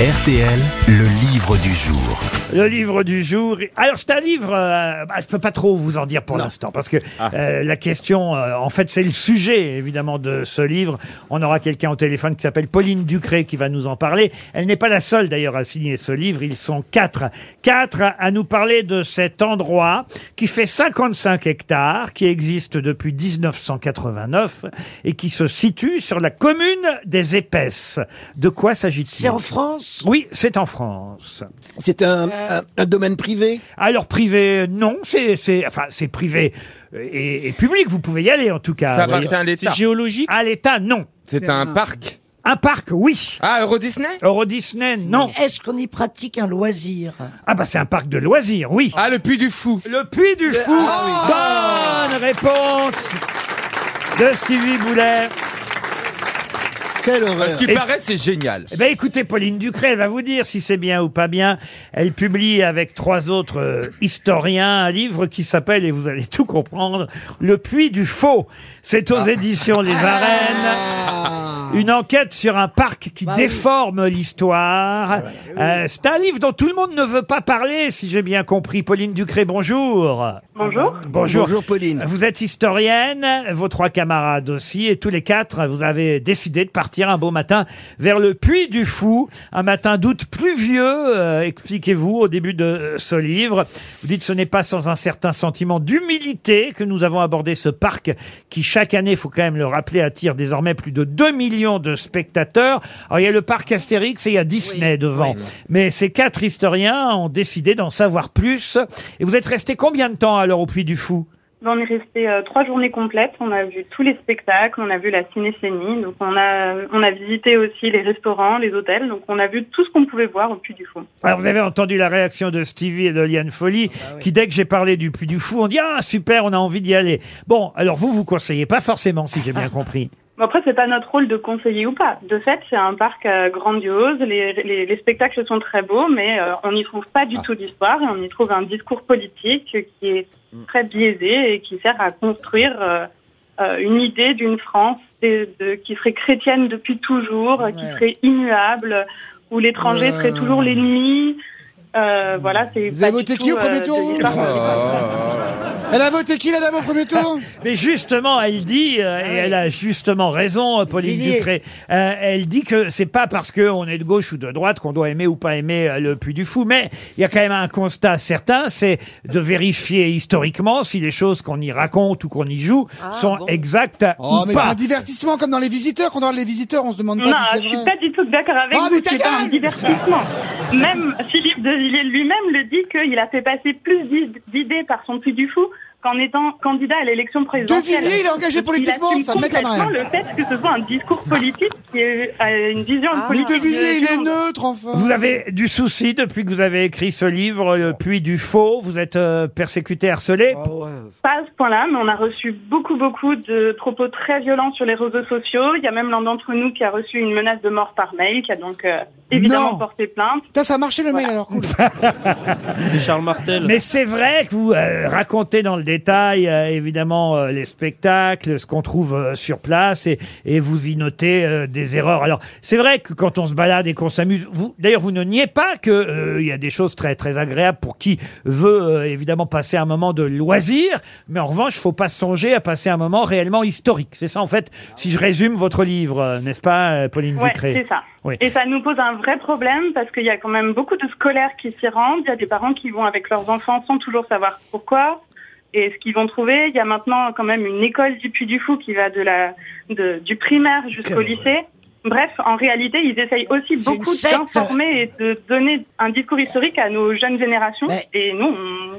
RTL, le livre du jour. Le livre du jour. Alors c'est un livre, euh, bah, je peux pas trop vous en dire pour l'instant parce que euh, la question, euh, en fait, c'est le sujet évidemment de ce livre. On aura quelqu'un au téléphone qui s'appelle Pauline Ducré qui va nous en parler. Elle n'est pas la seule d'ailleurs à signer ce livre. Ils sont quatre, quatre à nous parler de cet endroit qui fait 55 hectares, qui existe depuis 1989 et qui se situe sur la commune des Épaisses. De quoi s'agit-il? C'est en France? Oui, c'est en France. C'est un, un- un domaine privé? Alors privé, non, c'est c'est enfin c'est privé et, et public. Vous pouvez y aller en tout cas. Ça voyez. appartient à l'État. géologique? À l'État, non. C'est un parc? Un parc, oui. Ah, Euro Disney? Euro Disney, non. Est-ce qu'on y pratique un loisir? Ah bah c'est un parc de loisirs, oui. Ah, le Puy du Fou. Le Puy du Fou. Bonne réponse de Stevie Boulet. Quelle Ce horreur qui Et- paraît, c'est génial. Eh ben écoutez, Pauline Ducré, elle va vous dire si c'est bien ou pas bien. Elle publie avec trois autres euh, historiens un livre qui s'appelle, et vous allez tout comprendre, Le Puits du Faux. C'est aux éditions Les Arènes. Une enquête sur un parc qui déforme l'histoire. Euh, c'est un livre dont tout le monde ne veut pas parler, si j'ai bien compris. Pauline Ducré, bonjour. Bonjour. Bonjour. Bonjour Pauline. Vous êtes historienne, vos trois camarades aussi, et tous les quatre, vous avez décidé de partir un beau matin vers le Puy du Fou, un matin d'août pluvieux, euh, expliquez-vous, au début de euh, ce livre. Vous dites ce n'est pas sans un certain sentiment d'humilité que nous avons abordé ce parc qui, chaque année, faut quand même le rappeler, attire désormais plus de 2 millions de spectateurs. Alors, il y a le parc Astérix et il y a Disney devant. Mais ces quatre historiens ont décidé d'en savoir plus. Et vous êtes resté combien de temps alors au Puy du Fou? On est resté euh, trois journées complètes. On a vu tous les spectacles, on a vu la cinéphénie. Donc on a on a visité aussi les restaurants, les hôtels. Donc on a vu tout ce qu'on pouvait voir au Puy du Fou. Alors vous avez entendu la réaction de Stevie et de Liane Folly, qui dès que j'ai parlé du Puy du Fou, ont dit ah super, on a envie d'y aller. Bon, alors vous vous conseillez pas forcément, si j'ai bien compris. Bon, après c'est pas notre rôle de conseiller ou pas. De fait, c'est un parc euh, grandiose. Les, les, les spectacles sont très beaux, mais euh, on n'y trouve pas du tout d'histoire et on y trouve un discours politique qui est très biaisé et qui sert à construire euh, euh, une idée d'une France de- de- qui serait chrétienne depuis toujours, qui serait immuable, où l'étranger serait toujours l'ennemi. Euh, voilà, c'est Vous pas avez du voté tout, qui au premier tour. Elle a voté qui la dame au premier tour Mais justement, elle dit, euh, et elle a justement raison, Pauline Villiers. Ducré, euh, elle dit que c'est pas parce qu'on est de gauche ou de droite qu'on doit aimer ou pas aimer euh, le Puy du Fou, mais il y a quand même un constat certain, c'est de vérifier historiquement si les choses qu'on y raconte ou qu'on y joue sont exactes Oh, ou mais c'est pas. un divertissement comme dans les visiteurs. Quand on regarde les visiteurs, on se demande pas Non, si c'est je suis vrai. pas du tout d'accord avec Ah, vous. ta C'est pas un gueule divertissement. Même Philippe de Villiers lui-même le dit qu'il a fait passer plus d'id- d'idées par son Puy du Fou qu'en étant candidat à l'élection présidentielle. Villiers, il est engagé politiquement, il ça assume m'étonnerait. complètement le fait que ce soit un discours politique qui est euh, une vision Mais politique. De Villiers, du il est neutre, enfin. Vous avez du souci depuis que vous avez écrit ce livre, Le Puy du Faux, vous êtes euh, persécuté, harcelé Pas à ce point-là, mais on a reçu beaucoup, beaucoup de propos très violents sur les réseaux sociaux. Il y a même l'un d'entre nous qui a reçu une menace de mort par mail, qui a donc euh, évidemment Non. porté plainte. Putain, ça a marché le mail alors, cool. C'est Charles Martel. Mais c'est vrai que vous euh, racontez dans le détail, euh, évidemment, euh, les spectacles, ce qu'on trouve euh, sur place, et, et vous y notez euh, des erreurs. Alors, c'est vrai que quand on se balade et qu'on s'amuse, vous, d'ailleurs, vous ne niez pas que euh, il y a des choses très très agréables pour qui veut euh, évidemment passer un moment de loisir, mais en revanche, faut pas songer à passer un moment réellement historique. C'est ça, en fait, si je résume votre livre, euh, n'est-ce pas, Pauline Ouais, Ducré c'est ça. Oui. Et ça nous pose un vrai problème parce qu'il y a quand même beaucoup de scolaires qui s'y rendent. Il y a des parents qui vont avec leurs enfants sans toujours savoir pourquoi et ce qu'ils vont trouver. Il y a maintenant quand même une école du Puy du Fou qui va de la de, du primaire jusqu'au lycée. Bref, en réalité, ils essayent aussi beaucoup d'informer et de donner un discours historique à nos jeunes générations. Mais- Et nous,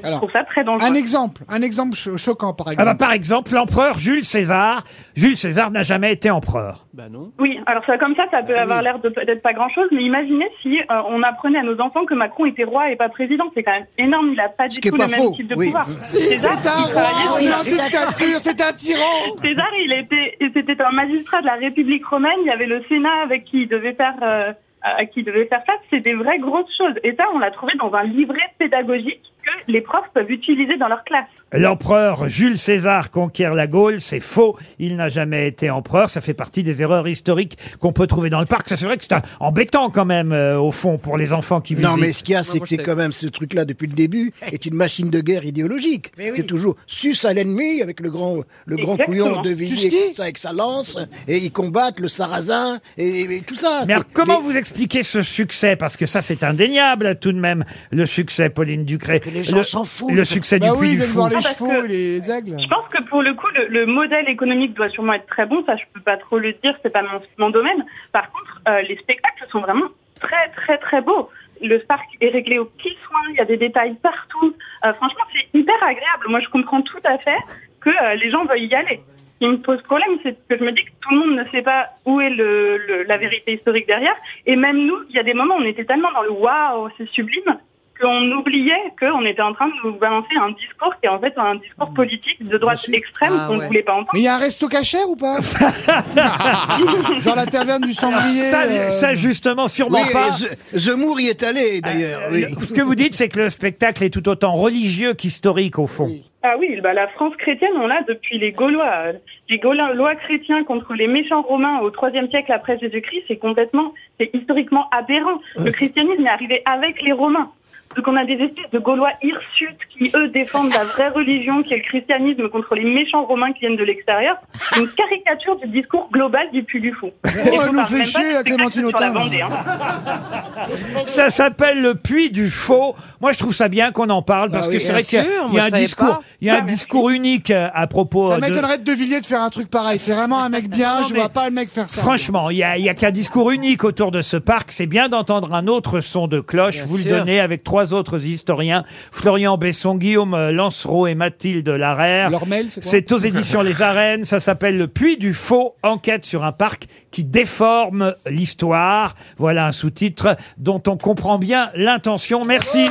on Alors, trouve ça très dangereux. Un exemple, un exemple cho- choquant par Ah exemple. bah, par exemple, l'empereur Jules César. Jules César n'a jamais été empereur. Bah non. Oui, alors ça, comme ça, ça peut avoir l'air de d'être pas grand-chose, mais imaginez si euh, on apprenait à nos enfants que Macron était roi et pas président. C'est quand même énorme. Il a pas du tout pas le même faux, type de oui. pouvoir. Si, c'est César, un roi, dictature, c'est un tyran. César, il était, c'était un magistrat de la République romaine. Il y avait le Sénat avec qui il devait faire, euh, à qui il devait faire face. C'est des vraies grosses choses. Et ça, on l'a trouvé dans un livret pédagogique les profs peuvent utiliser dans leur classe. L'empereur Jules César conquiert la Gaule, c'est faux. Il n'a jamais été empereur. Ça fait partie des erreurs historiques qu'on peut trouver dans le parc. Ça, c'est vrai que c'est un- embêtant quand même, euh, au fond, pour les enfants qui visitent. Non, mais ce qu'il y a, c'est que c'est quand même ce truc-là depuis le début est une machine de guerre idéologique. C'est toujours sus à l'ennemi avec le grand le grand Exactement. couillon de Villiers ça, avec sa lance et ils combattent le sarrasin et, et tout ça. Mais alors, comment mais- vous expliquez ce succès? Parce que ça, c'est indéniable tout de même, le succès, Pauline Ducré. Les gens s'en foutent. Le succès Bah du oui, Puy ils du Fou. voir les Ah, parce chevaux que- et les aigles. Je pense que pour le coup, le, le modèle économique doit sûrement être très bon. Ça, je peux pas trop le dire, c'est pas mon, mon domaine. Par contre, euh, les spectacles sont vraiment très, très, très beaux. Le parc est réglé au petit soin. Il y a des détails partout. Euh, franchement, c'est hyper agréable. Moi, je comprends tout à fait que euh, les gens veuillent y aller. Ce qui me pose problème, c'est que je me dis que tout le monde ne sait pas où est le, le- la vérité historique derrière. Et même nous, il y a des moments où on était tellement dans le waouh, c'est sublime, qu'on oubliait qu'on était en train de nous balancer un discours qui est en fait un discours politique de droite extrême Ah qu'on ne voulait pas entendre. Mais il y a un resto cachère ou pas Genre la taverne du sanglier. ça, euh, ça, justement, sûrement Oui, pas. et Z- Zemmour y est allé d'ailleurs. oui. Le- Ce que vous dites, c'est que le spectacle est tout autant religieux qu'historique, au fond. Ah oui, bah la France chrétienne, on l'a depuis les Gaulois. Les Gaulois chrétiens contre les méchants romains au IIIe siècle après Jésus-Christ, c'est complètement, c'est historiquement aberrant. Le christianisme est arrivé avec les Romains. Donc on a des espèces de Gaulois hirsutes qui, eux, défendent la vraie religion qui est le christianisme contre les méchants romains qui viennent de l'extérieur. C'est une caricature du discours global du Puy du Fou. Et elle nous fait chier, la Clémentine la Autain. Vendée, hein. Ça s'appelle le puits du faux. Moi, je trouve ça bien qu'on en parle parce Ah que c'est vrai qu'il y a- sûr, il y moi, a un discours, pas. Il y a un Ah, discours unique euh, à propos Ça de. m'étonnerait de De Villiers de faire un truc pareil. C'est vraiment un mec bien. Non, je mais- vois pas le mec faire ça. Franchement, il y a, il y a qu'un discours unique autour de ce parc. C'est bien d'entendre un autre son de cloche. Bien vous le donnez avec trois autres historiens Florian Besson, Guillaume Lancereau et Mathilde Larère. Leur mail, c'est quoi C'est aux éditions Les Arènes. Ça s'appelle Le Puits du Faux. Enquête sur un parc qui déforme l'histoire. Voilà un sous-titre dont on comprend bien l'intention. Merci.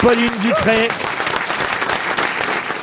Pauline Ducré.